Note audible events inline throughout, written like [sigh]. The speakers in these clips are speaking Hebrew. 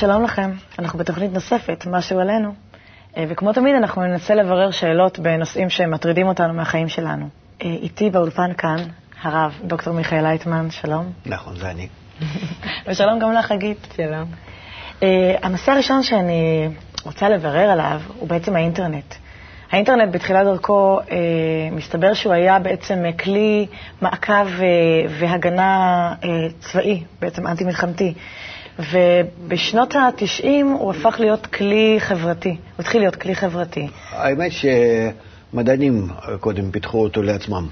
שלום לכם, אנחנו בתוכנית נוספת, משהו עלינו. אה, וכמו תמיד אנחנו ננסה לברר שאלות בנושאים שמטרידים אותנו מהחיים שלנו. אה, איתי באולפן כאן, הרב דוקטור מיכאל לייטמן, שלום. נכון, זה אני. [laughs] ושלום גם לך, חגית. שלום. אה, הנושא הראשון שאני רוצה לברר עליו הוא בעצם האינטרנט. האינטרנט בתחילת דרכו, אה, מסתבר שהוא היה בעצם כלי מעקב אה, והגנה אה, צבאי, בעצם אנטי-מלחמתי. ובשנות ה-90 הוא הפך להיות כלי חברתי, הוא התחיל להיות כלי חברתי. האמת שמדענים קודם פיתחו אותו לעצמם,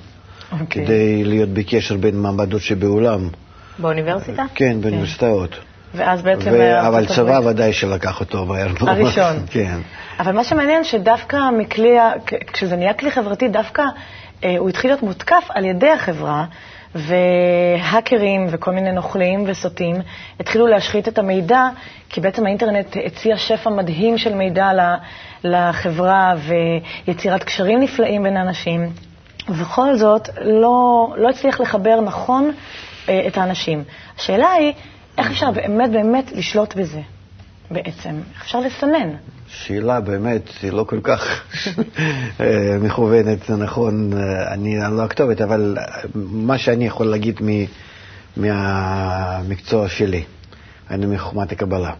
אוקיי. okay. כדי להיות בקשר בין מעמדות שבעולם. באוניברסיטה? כן, באוניברסיטאות. ואז בעצם... ו- אבל הברית- צבא ודאי שלקח אותו מהר מאוד. הראשון. [laughs] כן. אבל מה שמעניין שדווקא מכלי, כשזה נהיה כלי חברתי, דווקא אה, הוא התחיל להיות מותקף על ידי החברה, והאקרים וכל מיני נוכלים וסוטים התחילו להשחית את המידע, כי בעצם האינטרנט הציע שפע מדהים של מידע לחברה ויצירת קשרים נפלאים בין אנשים. ובכל זאת, לא, לא הצליח לחבר נכון אה, את האנשים. השאלה היא, איך אפשר באמת באמת לשלוט בזה, בעצם? אפשר לסנן? שאלה באמת, לא כל כך אה, מכוונת, נכון, אה, אני לא הכתובת, אבל אה, מה שאני יכול להגיד מ- מהמקצוע שלי, אני מחוכמת הקבלה.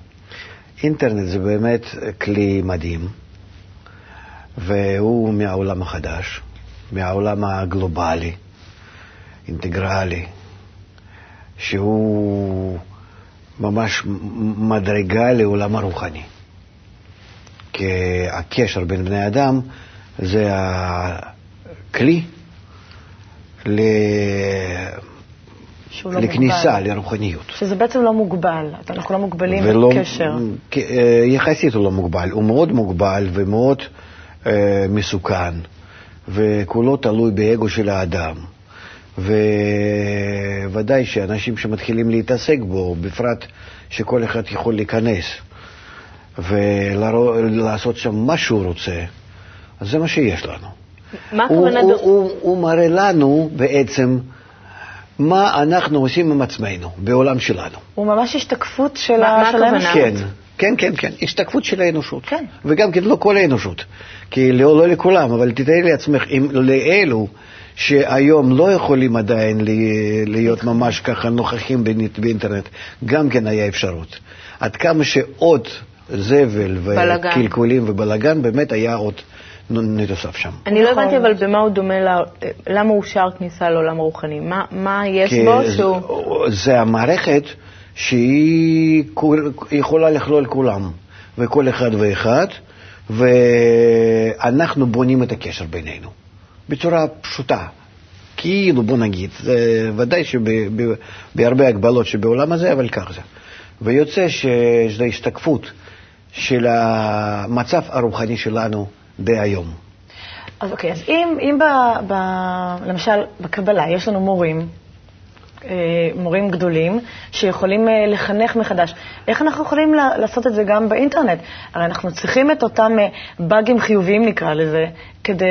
אינטרנט זה באמת כלי מדהים, והוא מהעולם החדש, מהעולם הגלובלי, אינטגרלי, שהוא ממש מדרגה לעולם הרוחני. כי הקשר בין בני אדם זה הכלי ל... לא לכניסה מוגבל. לרוחניות. שזה בעצם לא מוגבל, אנחנו לא מוגבלים ולא- בקשר. אה, יחסית הוא לא מוגבל, הוא מאוד מוגבל ומאוד אה, מסוכן, וכולו תלוי באגו של האדם. וודאי שאנשים שמתחילים להתעסק בו, בפרט שכל אחד יכול להיכנס ולעשות שם מה שהוא רוצה, אז זה מה שיש לנו. מה הוא, הכוונה הוא, דו... הוא, הוא מראה לנו בעצם מה אנחנו עושים עם עצמנו בעולם שלנו. הוא ממש השתקפות של מה- ה- מה של הכוונה? האנושות. כן, כן, כן, כן, השתקפות של האנושות. כן. וגם כן לא כל האנושות, כי לא, לא לכולם, אבל תתארי לעצמך, אם לאלו שהיום לא יכולים עדיין ל- להיות ממש ככה נוכחים באינט- באינטרנט, גם כן היה אפשרות. עד כמה שעוד זבל. וקלקולים ובלגן, באמת היה עוד נתוסף שם. אני לא נכון. הבנתי אבל במה הוא דומה. למה הוא שער כניסה לעולם הרוחני? מה, מה יש בו זה- שהוא... זה המערכת שהיא כול- יכולה לכלול כולם, וכל אחד ואחד, ואנחנו בונים את הקשר בינינו, בצורה פשוטה. כאילו, בוא נגיד, זה ודאי שבהרבה הגבלות שבעולם הזה, אבל כך זה. ויוצא שזו השתקפות של המצב הרוחני שלנו דהיום. אז אוקיי, אז אם, אם ב, ב, למשל בקבלה יש לנו מורים, מורים גדולים, שיכולים אה, לחנך מחדש, איך אנחנו יכולים לעשות את זה גם באינטרנט? הרי אנחנו צריכים את אותם אה, באגים חיוביים, נקרא לזה, כדי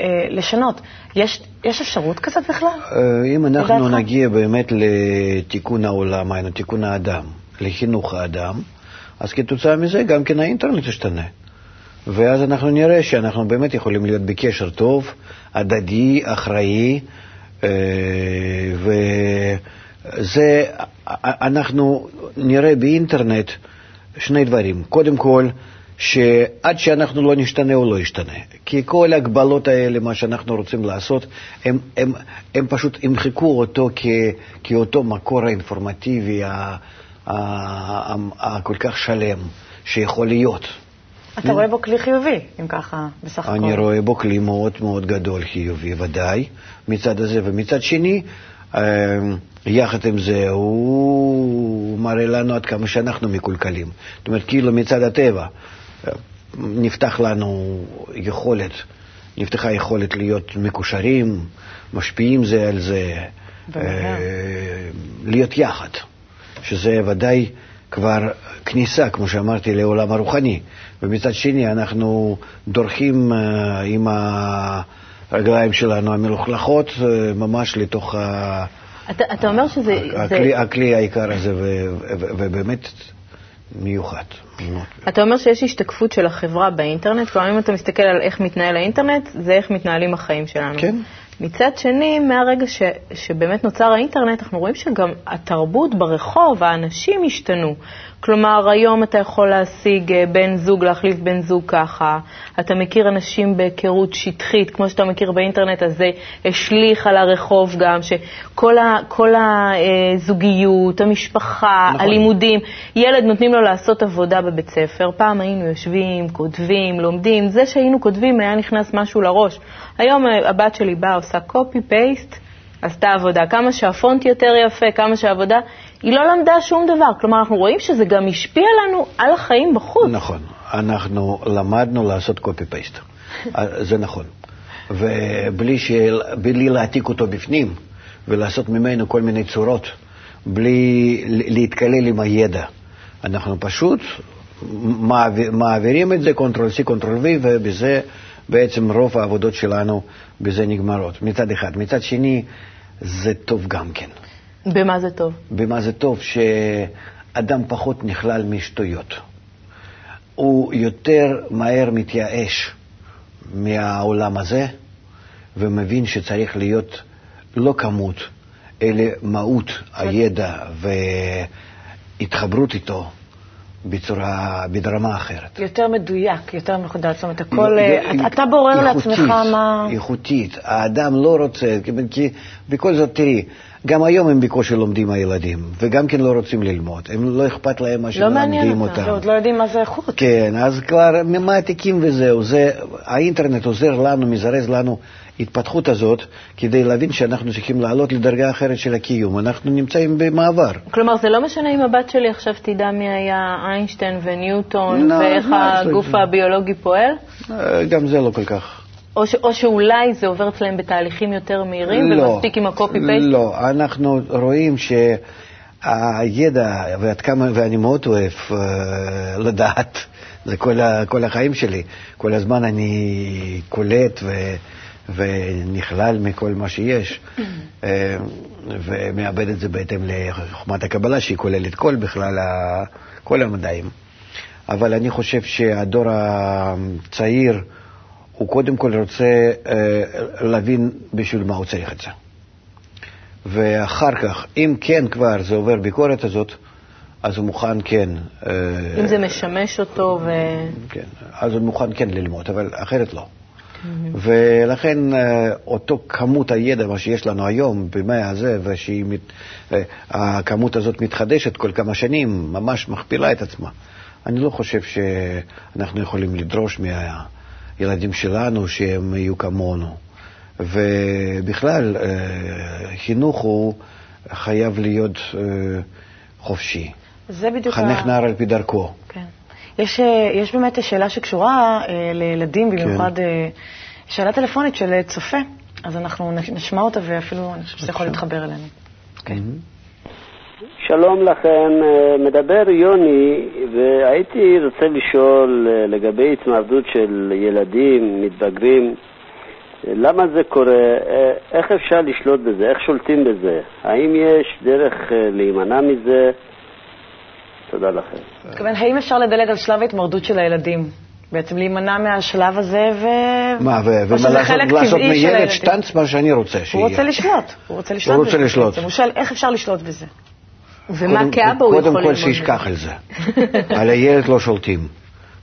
אה, לשנות. יש, יש אפשרות כזאת בכלל? אה, אם אנחנו? נגיע באמת לתיקון העולם, היינו תיקון האדם, לחינוך האדם, אז כתוצאה מזה גם כן האינטרנט ישתנה. ואז אנחנו נראה שאנחנו באמת יכולים להיות בקשר טוב, הדדי, אחראי, אה, וזה, אנחנו נראה באינטרנט שני דברים. קודם כל, שעד שאנחנו לא נשתנה, הוא לא ישתנה. כי כל ההגבלות האלה, מה שאנחנו רוצים לעשות, הם, הם, הם פשוט ימחקו אותו כ, כאותו מקור האינפורמטיבי הכל כך שלם שיכול להיות. אתה רואה בו כלי חיובי, אם ככה, בסך הכול. אני רואה בו כלי מאוד מאוד גדול חיובי, ודאי, מצד הזה. ומצד שני, אה, יחד עם זה, הוא מראה לנו עד כמה שאנחנו מקולקלים. זאת אומרת, כאילו מצד הטבע, אה, נפתח לנו יכולת, נפתחה יכולת להיות מקושרים, משפיעים זה על זה. אה, להיות יחד, שזה ודאי כבר כניסה, כמו שאמרתי, לעולם הרוחני. ומצד שני, אנחנו דורכים אה, עם הרגליים שלנו המלוכלכות אה, ממש לתוך ה... אתה, אתה אומר שזה... זה... הכלי, הכלי העיקר הזה, ו- ו- ובאמת מיוחד. אתה אומר שיש השתקפות של החברה באינטרנט, כלומר אם אתה מסתכל על איך מתנהל האינטרנט, זה איך מתנהלים החיים שלנו. כן. מצד שני, מהרגע ש, שבאמת נוצר האינטרנט, אנחנו רואים שגם התרבות ברחוב, האנשים השתנו. כלומר, היום אתה יכול להשיג אה, בן זוג, להחליף בן זוג ככה, אתה מכיר אנשים בהיכרות שטחית, כמו שאתה מכיר באינטרנט, אז זה השליך על הרחוב גם, שכל הזוגיות, המשפחה, נכון. הלימודים, ילד נותנים לו לעשות עבודה בבית ספר, פעם היינו יושבים, כותבים, לומדים, זה שהיינו כותבים היה נכנס משהו לראש. היום אה, הבת שלי באה, עושה copy-paste, עשתה עבודה. כמה שהפונט יותר יפה, כמה שהעבודה, היא לא למדה שום דבר. כלומר, אנחנו רואים שזה גם השפיע לנו על החיים בחוץ. נכון. אנחנו למדנו לעשות copy-paste. [laughs] זה נכון. ובלי. בלי להעתיק אותו בפנים ולעשות ממנו כל מיני צורות, בלי להתקלל עם הידע. אנחנו פשוט מעבירים את זה, Ctrl-C, Ctrl-V, ובזה בעצם רוב העבודות שלנו בזה נגמרות, מצד אחד. מצד שני, זה טוב גם כן. במה זה טוב? במה זה טוב? שאדם פחות נכלל משטויות. הוא יותר מהר מתייאש מהעולם הזה, ומבין שצריך להיות לא כמות, אלא מהות הידע והתחברות איתו. בצורה, ברמה אחרת. יותר מדויק, יותר מחודד, זאת אומרת, הכל, אתה, אתה בורר איכותית, לעצמך מה... איכותית, האדם לא רוצה, כי בכל זאת, תראי, גם היום הם בקושי לומדים הילדים, וגם כן לא רוצים ללמוד, הם לא אכפת להם מה לא שמלמדים אותם. לא מעניין אותם, לא יודעים מה זה איכות. כן, אז כבר מעתיקים וזהו, זה, האינטרנט עוזר לנו, מזרז לנו ההתפתחות הזאת כדי להבין שאנחנו צריכים לעלות לדרגה אחרת של הקיום. אנחנו נמצאים במעבר. כלומר, זה לא משנה אם הבת שלי עכשיו תדע מי היה איינשטיין וניוטון לא, ואיך לא, הגוף זה... הביולוגי פועל? אה, גם זה לא כל כך. או, ש, או שאולי זה עובר אצלם בתהליכים יותר מהירים לא, ומספיק עם הקופי-פייסט? לא, אנחנו רואים שהידע, ועד כמה, ואני מאוד אוהב uh, לדעת, זה כל, ה, כל החיים שלי. כל הזמן אני קולט ו... ונכלל מכל מה שיש, אה, ומאבד את זה בהתאם לחוכמת הקבלה, שהיא כוללת כל בכלל, כל המדעים. אבל אני חושב שהדור הצעיר, הוא קודם כל רוצה אה, להבין בשביל מה הוא צריך את זה. ואחר כך, אם כן כבר זה עובר ביקורת הזאת, אז הוא מוכן כן... אה, אם זה משמש אותו ו... כן, אז הוא מוכן כן ללמוד, אבל אחרת לא. ולכן אה, אותו כמות הידע, מה שיש לנו היום במאה הזה, והכמות הזאת מתחדשת כל כמה שנים, ממש מכפילה את עצמה. אני לא חושב שאנחנו יכולים לדרוש מהילדים שלנו שהם יהיו כמונו. ובכלל, אה, חינוך הוא חייב להיות אה, חופשי. זה בדיוק... חנך נער על פי דרכו. כן. יש, אה, יש באמת שאלה שקשורה אה, לילדים, כן. במיוחד כן. אה, שאלה טלפונית של אה, צופה, אז אנחנו נשמע אותה ואפילו אני חושבת שזה יכול להתחבר אלינו. Okay. כן. שלום לכם, מדבר יוני, והייתי רוצה לשאול לגבי התמרדות של ילדים, מתבגרים, למה זה קורה? איך אפשר לשלוט בזה? איך שולטים בזה? האם יש דרך להימנע מזה? תודה לכם. מתכוון, האם אפשר לדלג על שלב ההתמרדות של הילדים? בעצם להימנע מהשלב הזה, ו... מה, ו... ומה לעשות, לעשות מילד שטנץ מה שאני רוצה שיהיה. הוא רוצה לשלוט, הוא רוצה לשלוט הוא רוצה בזה. לשלוט. הוא שואל איך אפשר לשלוט בזה. ומה כאבא הוא יכול ללמוד קודם כל שישכח על זה. [laughs] על הילד לא שולטים.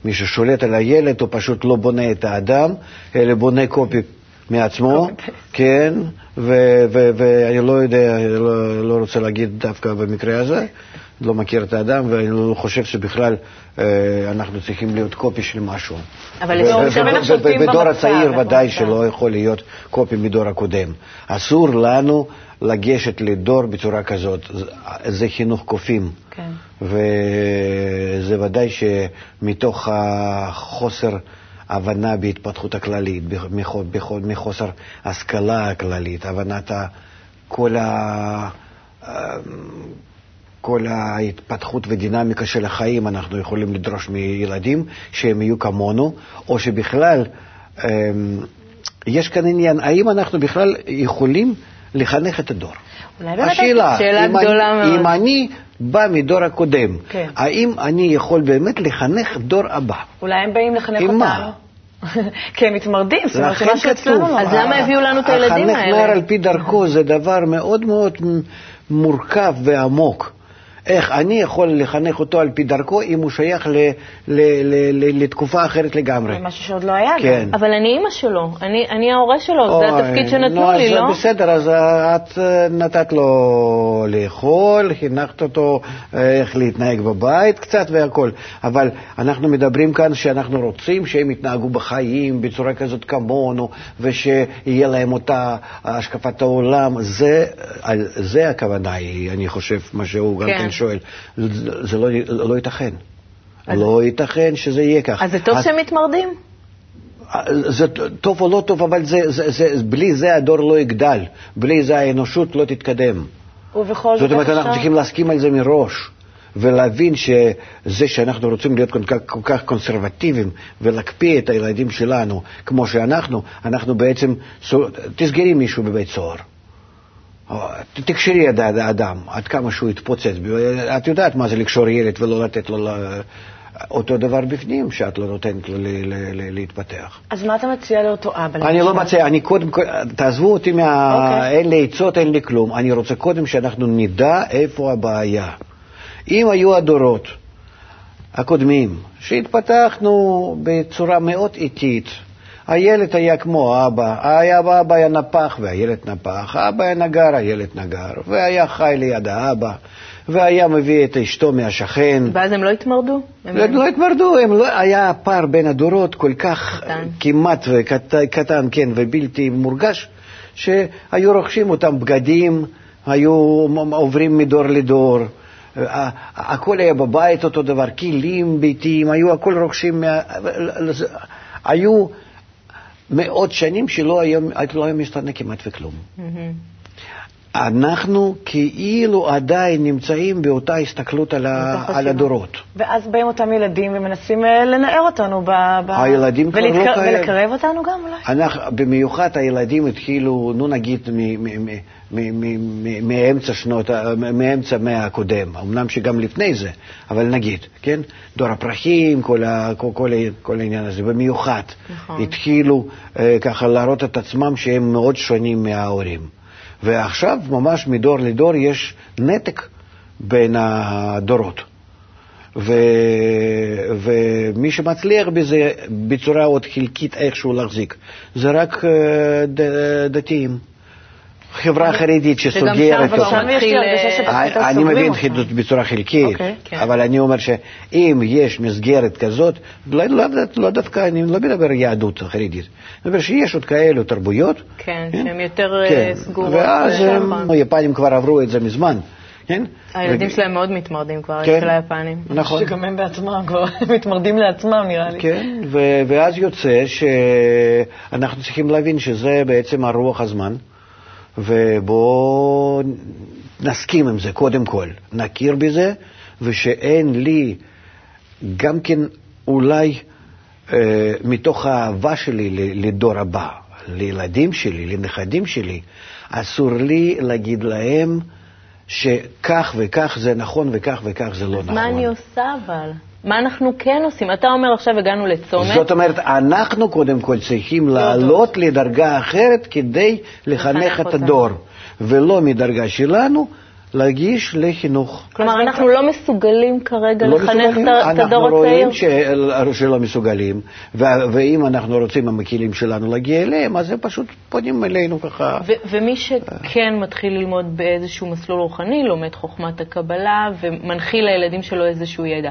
מי ששולט על הילד הוא פשוט לא בונה את האדם, אלא בונה קופי מעצמו, כן, ואני לא יודע, לא, לא רוצה להגיד דווקא במקרה הזה, לא מכיר את האדם, ואני לא חושב שבכלל אה, אנחנו צריכים להיות קופי של משהו. אבל בדור הצעיר ודאי שלא יכול להיות קופי מדור הקודם. אסור לנו לגשת לדור בצורה כזאת. זה חינוך קופים. כן. וזה ודאי שמתוך החוסר... הבנה בהתפתחות הכללית, מחוסר השכלה הכללית, הבנת כל ה... כל ההתפתחות ודינמיקה של החיים אנחנו יכולים לדרוש מילדים שהם יהיו כמונו, או שבכלל אמ, יש כאן עניין, האם אנחנו בכלל יכולים לחנך את הדור? אולי באמת השאלה, שאלה אם גדולה אני, מאוד. אם אני בא מדור הקודם. כן. האם אני יכול באמת לחנך דור הבא? אולי הם באים לחנך עם אותנו. מה? [laughs] כי הם מתמרדים, זאת אומרת לכן שמשהו אצלנו כתוב, לא... אז למה הביאו לנו את הילדים החנך האלה? נער על פי דרכו זה דבר מאוד מאוד מורכב ועמוק. איך אני יכול לחנך אותו על פי דרכו אם הוא שייך ל, ל, ל, ל, לתקופה אחרת לגמרי? זה משהו שעוד לא היה כן. גם. אבל אני אימא שלו, אני, אני ההורה שלו, זה אוי, התפקיד שנתנו נו, לי, לא? בסדר, אז את אה, נתת לו לאכול, חינכת אותו אה, איך להתנהג בבית קצת והכול. אבל אנחנו מדברים כאן שאנחנו רוצים שהם יתנהגו בחיים בצורה כזאת כמונו, ושיהיה להם אותה השקפת העולם. זה, זה הכוונה אני חושב, מה שהוא גם כן. כן שואל. זה, זה לא, לא ייתכן. לא ייתכן שזה יהיה ככה. אז זה טוב שהם מתמרדים? זה טוב או לא טוב, אבל זה, זה, זה, בלי זה הדור לא יגדל, בלי זה האנושות לא תתקדם. ובכל זאת, זאת אומרת, אנחנו צריכים להסכים על זה מראש, ולהבין שזה שאנחנו רוצים להיות כל כך, כל כך קונסרבטיביים ולהקפיא את הילדים שלנו כמו שאנחנו, אנחנו בעצם, תסגרי מישהו בבית סוהר. תקשרי את האדם, עד כמה שהוא יתפוצץ. את יודעת מה זה לקשור ילד ולא לתת לו... אותו דבר בפנים, שאת לא נותנת לו להתפתח. אז מה אתה מציע לאותו אבא? אני לא? מציע, אני קודם כל, תעזבו אותי מה... אין לי עצות, אין לי כלום. אני רוצה קודם שאנחנו נדע איפה הבעיה. אם היו הדורות הקודמים, שהתפתחנו בצורה מאוד איטית, הילד היה כמו האבא, היה, האבא היה נפח והילד נפח, האבא היה נגר, הילד נגר, והיה חי ליד האבא, והיה מביא את אשתו מהשכן. ואז הם לא התמרדו? הם- לא, לא התמרדו, הם לא, היה פער בין הדורות כל כך קטן. כמעט וקט, קטן, כן, ובלתי מורגש, שהיו רוכשים אותם בגדים, היו עוברים מדור לדור. הכל היה בבית אותו דבר, כלים ביתיים, היו הכל רוכשים, מה... היו מאות שנים שלא היה, לא היה משתנה כמעט וכלום. מהמם. אנחנו כאילו עדיין נמצאים באותה הסתכלות על, ה... על. הדורות. ואז באים אותם ילדים ומנסים אה, לנער אותנו ב... ב... הילדים כבר לא ולהתקר- כאלה. ולקרב אותנו גם אולי? אנחנו, במיוחד הילדים התחילו, נו נגיד, מאמצע שנות, מאמצע המאה הקודם, אמנם שגם לפני זה, אבל נגיד, כן? דור הפרחים, כל, ה, כל, כל, כל העניין הזה, במיוחד, נכון. התחילו אה, ככה להראות את עצמם שהם מאוד שונים מההורים. ועכשיו, ממש מדור לדור, יש נתק בין הדורות. ו... ומי שמצליח בזה בצורה עוד חלקית איכשהו להחזיק, זה רק אה, ד... דתיים. חברה חרדית שסוגרת. שם שפחות אני מבין. חידוד בצורה חלקית, אוקיי, כן. אבל אני אומר שאם יש מסגרת כזאת, לא, לא, לא דווקא, אני לא מדבר יהדות חרדית, אני מדבר שיש עוד כאלו תרבויות, כן, שהן יותר אה, כן, סגורות. ואז אה, הם, נכון. היפנים כבר עברו את זה מזמן, כן? הילדים שלהם מאוד מתמרדים כבר, כן. של היפנים. נכון. שגם הם בעצמם כבר [laughs] מתמרדים לעצמם, נראה לי. כן, ואז יוצא שאנחנו צריכים להבין שזה בעצם הרוח הזמן, ובואו נסכים עם זה קודם כל, נכיר בזה, ושאין לי גם כן אולי אה, מתוך האהבה שלי לדור הבא, לילדים שלי, לנכדים שלי, אסור לי להגיד להם שכך וכך זה נכון וכך וכך זה לא נכון. מה אני עושה אבל? מה אנחנו כן עושים? אתה אומר עכשיו הגענו לצומת, זאת אומרת, אנחנו קודם כל צריכים לעלות לדרגה אחרת כדי לחנך את. הדור, ולא מדרגה שלנו להגיש לחינוך. כלומר אנחנו לא מסוגלים כרגע לא לחנך. את- הדור אנחנו הצעיר? רואים ש- שלא מסוגלים, ו- ואם אנחנו רוצים עם הכלים שלנו להגיע אליהם, אז הם פשוט פונים אלינו ככה. ו- ומי שכן מתחיל ללמוד באיזשהו מסלול רוחני, לומד חוכמת הקבלה ומנחיל לילדים שלו איזשהו ידע,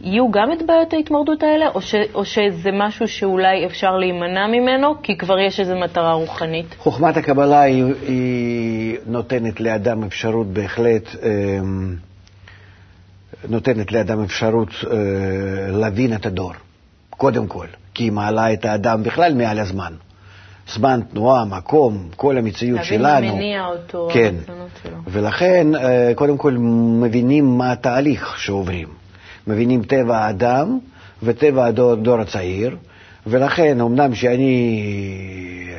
יהיו גם את בעיות ההתמרדות האלה, או, ש- או שזה משהו שאולי אפשר להימנע ממנו, כי כבר יש איזו מטרה רוחנית? חוכמת הקבלה היא, היא נותנת לאדם אפשרות בהחלט, אמ, נותנת לאדם אפשרות אה, להבין את הדור, קודם כל, כי היא מעלה את האדם בכלל מעל הזמן. זמן, תנועה, מקום, כל המציאות להבין שלנו. מה מניע אותו, כן. שלו. ולכן, אה, קודם כל, מבינים מה התהליך שעוברים. מבינים טבע האדם וטבע הדור, הדור הצעיר, ולכן, אמנם שאני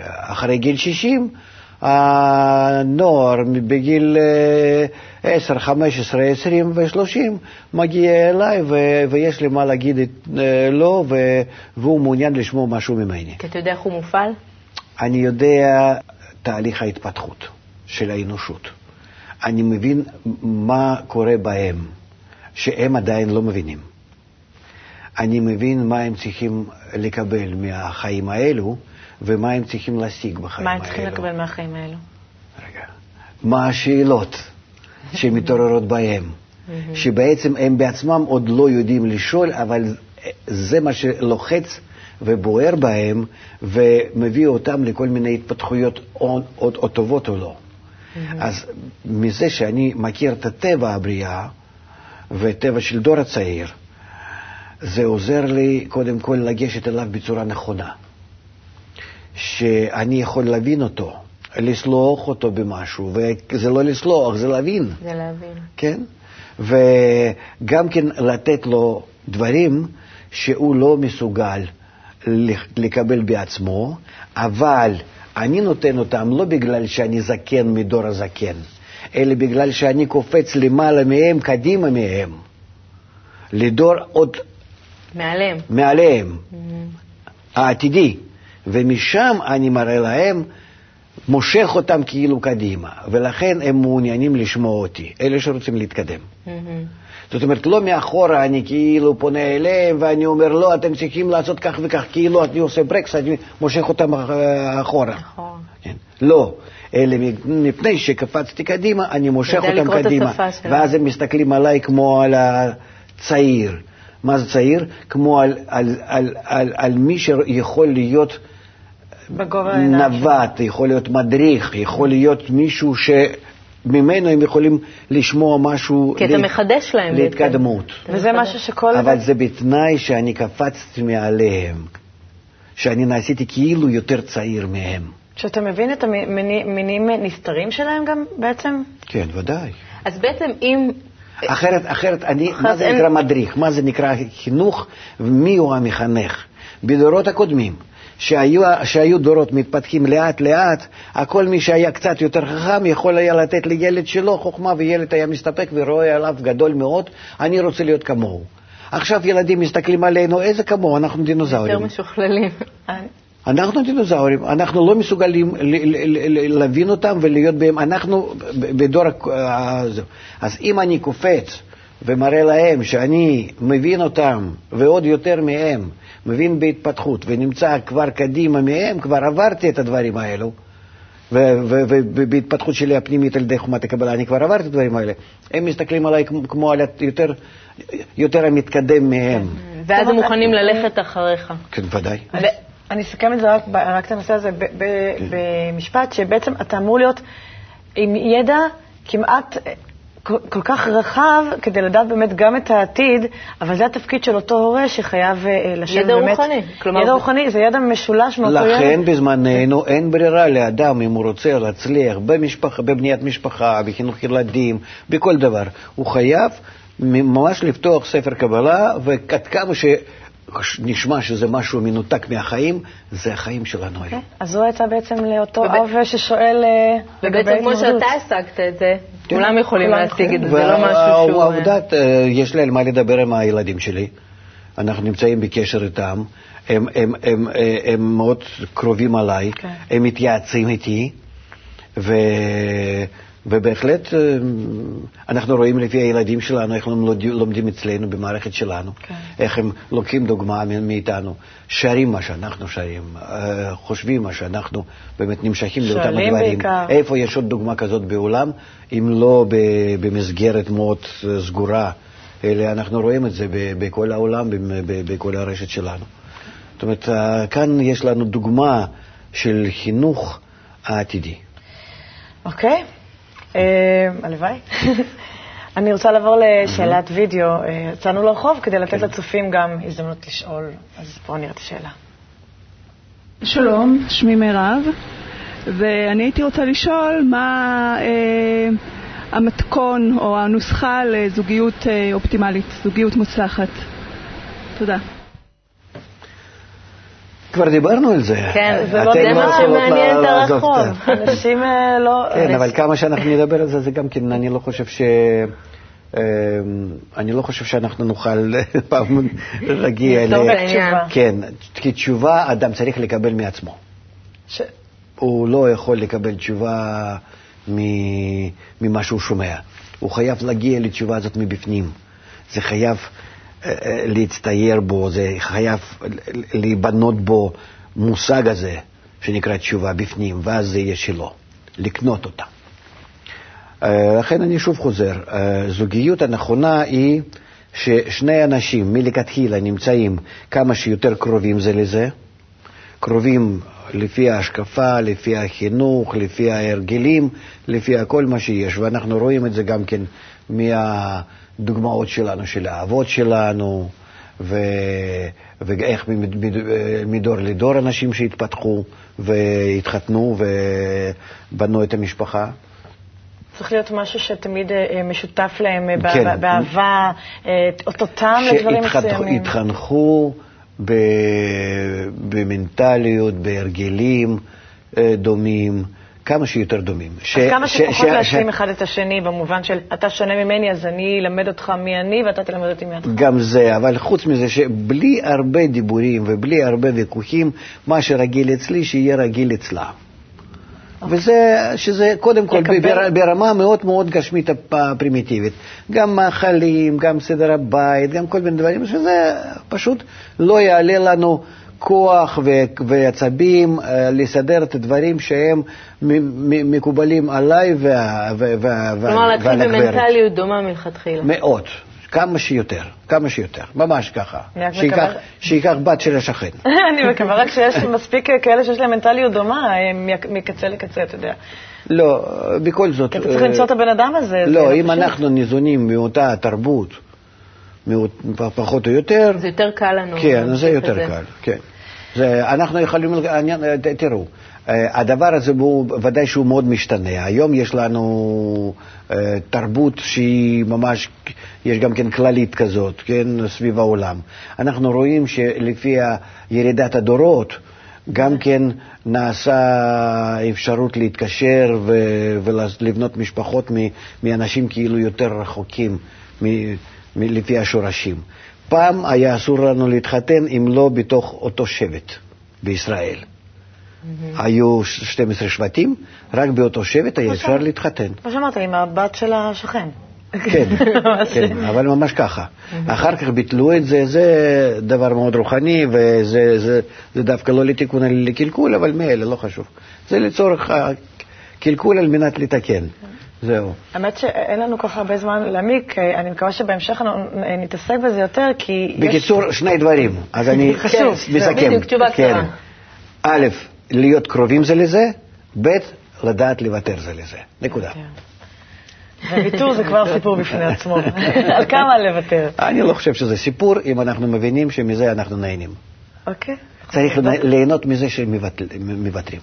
אחרי גיל 60, הנוער בגיל אה, 10, 15, 20 ו-30 מגיע אליי ו- ויש לי מה להגיד אה, לו ו- והוא מעוניין לשמוע משהו ממני. כי אתה יודע איך הוא מופעל? אני יודע תהליך ההתפתחות של האנושות. אני מבין מה קורה בהם, שהם עדיין לא מבינים. אני מבין מה הם צריכים לקבל מהחיים האלו ומה הם צריכים להשיג בחיים מה האלו. הם צריכים לקבל מהחיים האלו? רגע. מה השאלות שמתעוררות בהם, שבעצם הם בעצמם עוד לא יודעים לשאול, אבל זה מה שלוחץ ובוער בהם ומביא אותם לכל מיני התפתחויות או, או, או טובות או לא. אז מזה שאני מכיר את הטבע הבריאה וטבע של דור הצעיר, זה עוזר לי קודם כל לגשת אליו בצורה נכונה. שאני יכול להבין אותו, לסלוח אותו במשהו, וזה לא לסלוח, זה להבין, זה להבין. כן? וגם כן לתת לו דברים שהוא לא מסוגל לקבל בעצמו, אבל אני נותן אותם לא בגלל שאני זקן מדור הזקן, אלא בגלל שאני קופץ למעלה מהם, קדימה מהם, לדור עוד מעליהם. מעליהם, העתידי, ומשם אני מראה להם, מושך אותם כאילו קדימה, ולכן הם מעוניינים לשמוע אותי, אלה שרוצים להתקדם. זאת אומרת, לא מאחורה אני כאילו פונה אליהם ואני אומר, לא, אתם צריכים לעשות כך וכך, כאילו אני עושה ברקס, אני מושך אותם אחורה. אחורה. כן. לא, אלא מפני שקפצתי קדימה, אני מושך אותם קדימה. ואז הם מסתכלים עליי כמו על הצעיר. מה זה צעיר? כמו על, על, על, על, על מי שיכול להיות. נווט, יכול להיות מדריך, יכול להיות מישהו שממנו הם יכולים לשמוע משהו כי אתה מחדש להם. להתקדמות. וזה משהו שכל... אבל זה בתנאי שאני קפצתי מעליהם, שאני נעשיתי כאילו יותר צעיר מהם. שאתה מבין את המינים נסתרים שלהם גם בעצם? כן, ודאי. אז בעצם אם... אחרת, אחרת, אני, אחרת מה זה אין- נקרא מדריך? מה זה נקרא חינוך? ומי הוא המחנך? בדורות הקודמים, שהיו, שהיו דורות מתפתחים לאט לאט, הכל מי שהיה קצת יותר חכם יכול היה לתת לילד שלו חוכמה, וילד היה מסתפק ורואה עליו גדול מאוד, אני רוצה להיות כמוהו. עכשיו ילדים מסתכלים עלינו, איזה כמוהו? אנחנו יותר דינוזאורים. משוכללים. אנחנו דינוזאורים, אנחנו לא מסוגלים להבין אותם ולהיות בהם, אנחנו בדור... הק- ה- זה. אז אם אני קופץ ומראה להם שאני מבין אותם ועוד יותר מהם, מבין בהתפתחות ונמצא כבר קדימה מהם, כבר עברתי את הדברים האלו, ובהתפתחות שלי הפנימית על ידי חומת הקבלה, אני כבר עברתי את הדברים האלה, הם מסתכלים עליי כמו, על יותר, יותר המתקדם מהם. ואז טוב, הם מוכנים ללכת אחריך. כן, ודאי. אני- אסכם את זה רק, ב- רק את הנושא הזה ב- ב- במשפט, שבעצם אתה אמור להיות עם ידע כמעט אה, כל, כל כך רחב, כדי לדעת באמת גם את העתיד, אבל זה התפקיד של אותו הורה שחייב אה, לשבת ידע באמת... רוחני, כלומר- ידע רוחני, זה ידע משולש מאותו ילד. לכן בזמננו אין ברירה לאדם, אם הוא רוצה להצליח במשפחה, בבניית משפחה, בחינוך ילדים, בכל דבר. הוא חייב ממש לפתוח ספר קבלה, ועד כמה שנשמע שזה משהו מנותק מהחיים, זה החיים שלנו היום. אז זו הייתה בעצם לאותו וב- אב ששואל אה, לגבי ובעצם כמו. שאתה השגת את זה, כן. כולם יכולים כולם להשיג את זה, יכולים. זה לא משהו שהוא... והעובדה, אה, יש לי על מה לדבר עם הילדים שלי. אנחנו נמצאים בקשר איתם, הם, הם, הם, אה, הם מאוד קרובים עליי, כן. הם מתייעצים איתי, ו, ובהחלט אה, אנחנו רואים לפי הילדים שלנו, איך הם לומדים, אצלנו במערכת שלנו, כן. איך הם לוקחים דוגמה מאיתנו, שרים מה שאנחנו שרים, אה, חושבים מה שאנחנו באמת נמשכים לאותם הדברים. בעיקר. איפה יש עוד דוגמה כזאת בעולם, אם לא במסגרת מאוד אה, סגורה, אלא אנחנו רואים את זה בכל העולם, בכל הרשת שלנו. זאת אומרת, כאן יש לנו דוגמה של חינוך העתידי. אוקיי, אה, הלוואי. [laughs] אני רוצה לעבור לשאלת וידאו. אה, יצאנו לרחוב כדי לתת לצופים גם הזדמנות לשאול, אז בואו נראה את השאלה. שלום, שמי מירב, ואני הייתי רוצה לשאול מה אה, המתכון או הנוסחה לזוגיות אה, אופטימלית, זוגיות מוצלחת. תודה. כבר דיברנו על זה. כן, זה לא זה מה שמעניין את הרחוב. אנשים אה, לא... כן, אבל כמה שאנחנו נדבר על זה, זה גם כן, אני לא חושב ש... אה, אני לא חושב שאנחנו נוכל [laughs] פעם להגיע ל... העניין. כן, כי תשובה אדם צריך לקבל מעצמו. הוא לא יכול לקבל תשובה ממה שהוא שומע. הוא חייב להגיע לתשובה הזאת מבפנים. זה חייב אה, אה, להצטייר בו, זה חייב להיבנות בו מושג הזה שנקרא תשובה בפנים, ואז זה יהיה שלו, לקנות אותה. אה, לכן אני שוב חוזר, אה, זוגיות הנכונה היא ששני אנשים מלכתחילה נמצאים כמה שיותר קרובים זה לזה, קרובים לפי ההשקפה, לפי החינוך, לפי ההרגלים, לפי כל מה שיש, ואנחנו רואים את זה גם כן מהדוגמאות שלנו, של האבות שלנו, ו... ואיך מד- מד- מדור לדור אנשים שהתפתחו והתחתנו ובנו את המשפחה. צריך להיות משהו שתמיד אה, משותף להם אה, כן. באהבה, אה, אותו טעם לדברים מסוימים. שהתחנכו. במנטליות, בהרגלים אה, דומים, כמה שיותר דומים. ש... אז כמה ש- שפחות ש- להשלים אחד את השני, במובן של אתה שונה ממני, אז אני אלמד אותך מי אני ואתה תלמד אותי מי אותך. גם זה, אבל חוץ מזה שבלי הרבה דיבורים ובלי הרבה ויכוחים, מה שרגיל אצלי, שיהיה רגיל אצלה. וזה, שזה קודם כל לקבל. בר, ברמה מאוד מאוד גשמית הפ- פרימיטיבית. גם מאכלים, גם סדר הבית, גם כל מיני דברים, שזה פשוט לא יעלה לנו כוח ועצבים אה, לסדר את הדברים שהם מקובלים עליי וה- ו- וה- כלומר, ועל להתחיל ועל הגברת. במנטליות דומה מלכתחילה. מאוד, כמה שיותר, כמה שיותר, ממש ככה. אני שייקח, מקווה- שייקח בת של השכן. [laughs] אני מקווה רק שיש מספיק כאלה שיש להם מנטליות דומה מ- מקצה לקצה, אתה יודע. לא, בכל זאת... אתה צריך אה, למצוא את הבן אדם הזה. זה לא, אם פשוט. אנחנו ניזונים מאותה תרבות, מאות- פחות או יותר, זה יותר קל לנו. כן, זה יותר קל, כן. זה, אנחנו יכולים, ת- תראו, הדבר הזה הוא ודאי שהוא מאוד משתנה. היום יש לנו אה, תרבות שהיא ממש, יש גם כן כללית כזאת, כן, סביב העולם. אנחנו רואים שלפי ירידת הדורות, גם כן נעשה אפשרות להתקשר ו- ולבנות משפחות מ- מאנשים כאילו יותר רחוקים מ- מ- לפי השורשים. פעם היה אסור לנו להתחתן אם לא בתוך אותו שבט בישראל. היו 12 שבטים, רק באותו שבט היה אפשר להתחתן. כמו שאמרת, עם הבת של השכן. כן. [laughs] כן, אבל ממש ככה. אחר כך ביטלו את זה, זה דבר מאוד רוחני, וזה זה, זה דווקא לא לתיקון אלא לקלקול, אבל מאלה, לא חשוב. זה לצורך הקלקול על מנת לתקן. זהו. האמת שאין לנו כל כך הרבה זמן להעמיק, אה, אני מקווה שבהמשך אה, נתעסק בזה יותר, כי יש... בקיצור, שני דברים. אז אני חשוב, [laughs] מסכם. בדיוק, תשובה כן. קצרה. א', להיות קרובים זה לזה, ב', לדעת לוותר זה לזה. נקודה. וויתור זה כבר סיפור בפני עצמו. על כמה לוותר. אני לא חושב שזה סיפור, אם אנחנו מבינים שמזה אנחנו נהנים. אוקיי. צריך ליהנות מזה שמוותרים.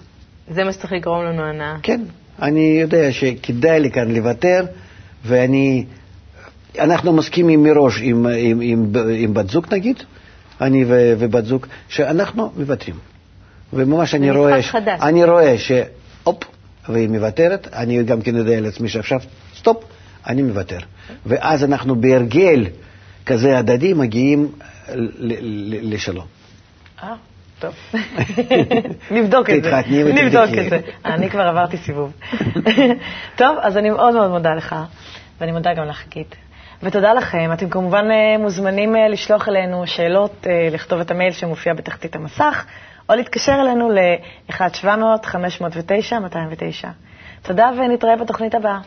זה מה שצריך לגרום לנו הנאה. כן, אני יודע שכדאי לי כאן לוותר, ואני... אנחנו מסכימים מראש עם, עם, עם, עם בת זוג נגיד, אני ו, ובת זוג, שאנחנו מוותרים. וממש אני רואה, חדש. אני רואה שהופ, והיא מוותרת, אני גם כן יודע לעצמי שעכשיו, סטופ, אני מוותר. ואז אנחנו בהרגל כזה הדדי מגיעים ל- ל- לשלום. אה, טוב. נבדוק את זה. תתחתני ותבדקי. נבדוק את זה. אני כבר עברתי סיבוב. טוב, אז אני מאוד מאוד מודה לך, ואני מודה גם לך, גיט. ותודה לכם. אתם כמובן אה, מוזמנים אה, לשלוח אלינו שאלות, אה, לכתוב את המייל שמופיע בתחתית המסך, או להתקשר אלינו ל-1-700-509-209. תודה, ונתראה בתוכנית הבאה.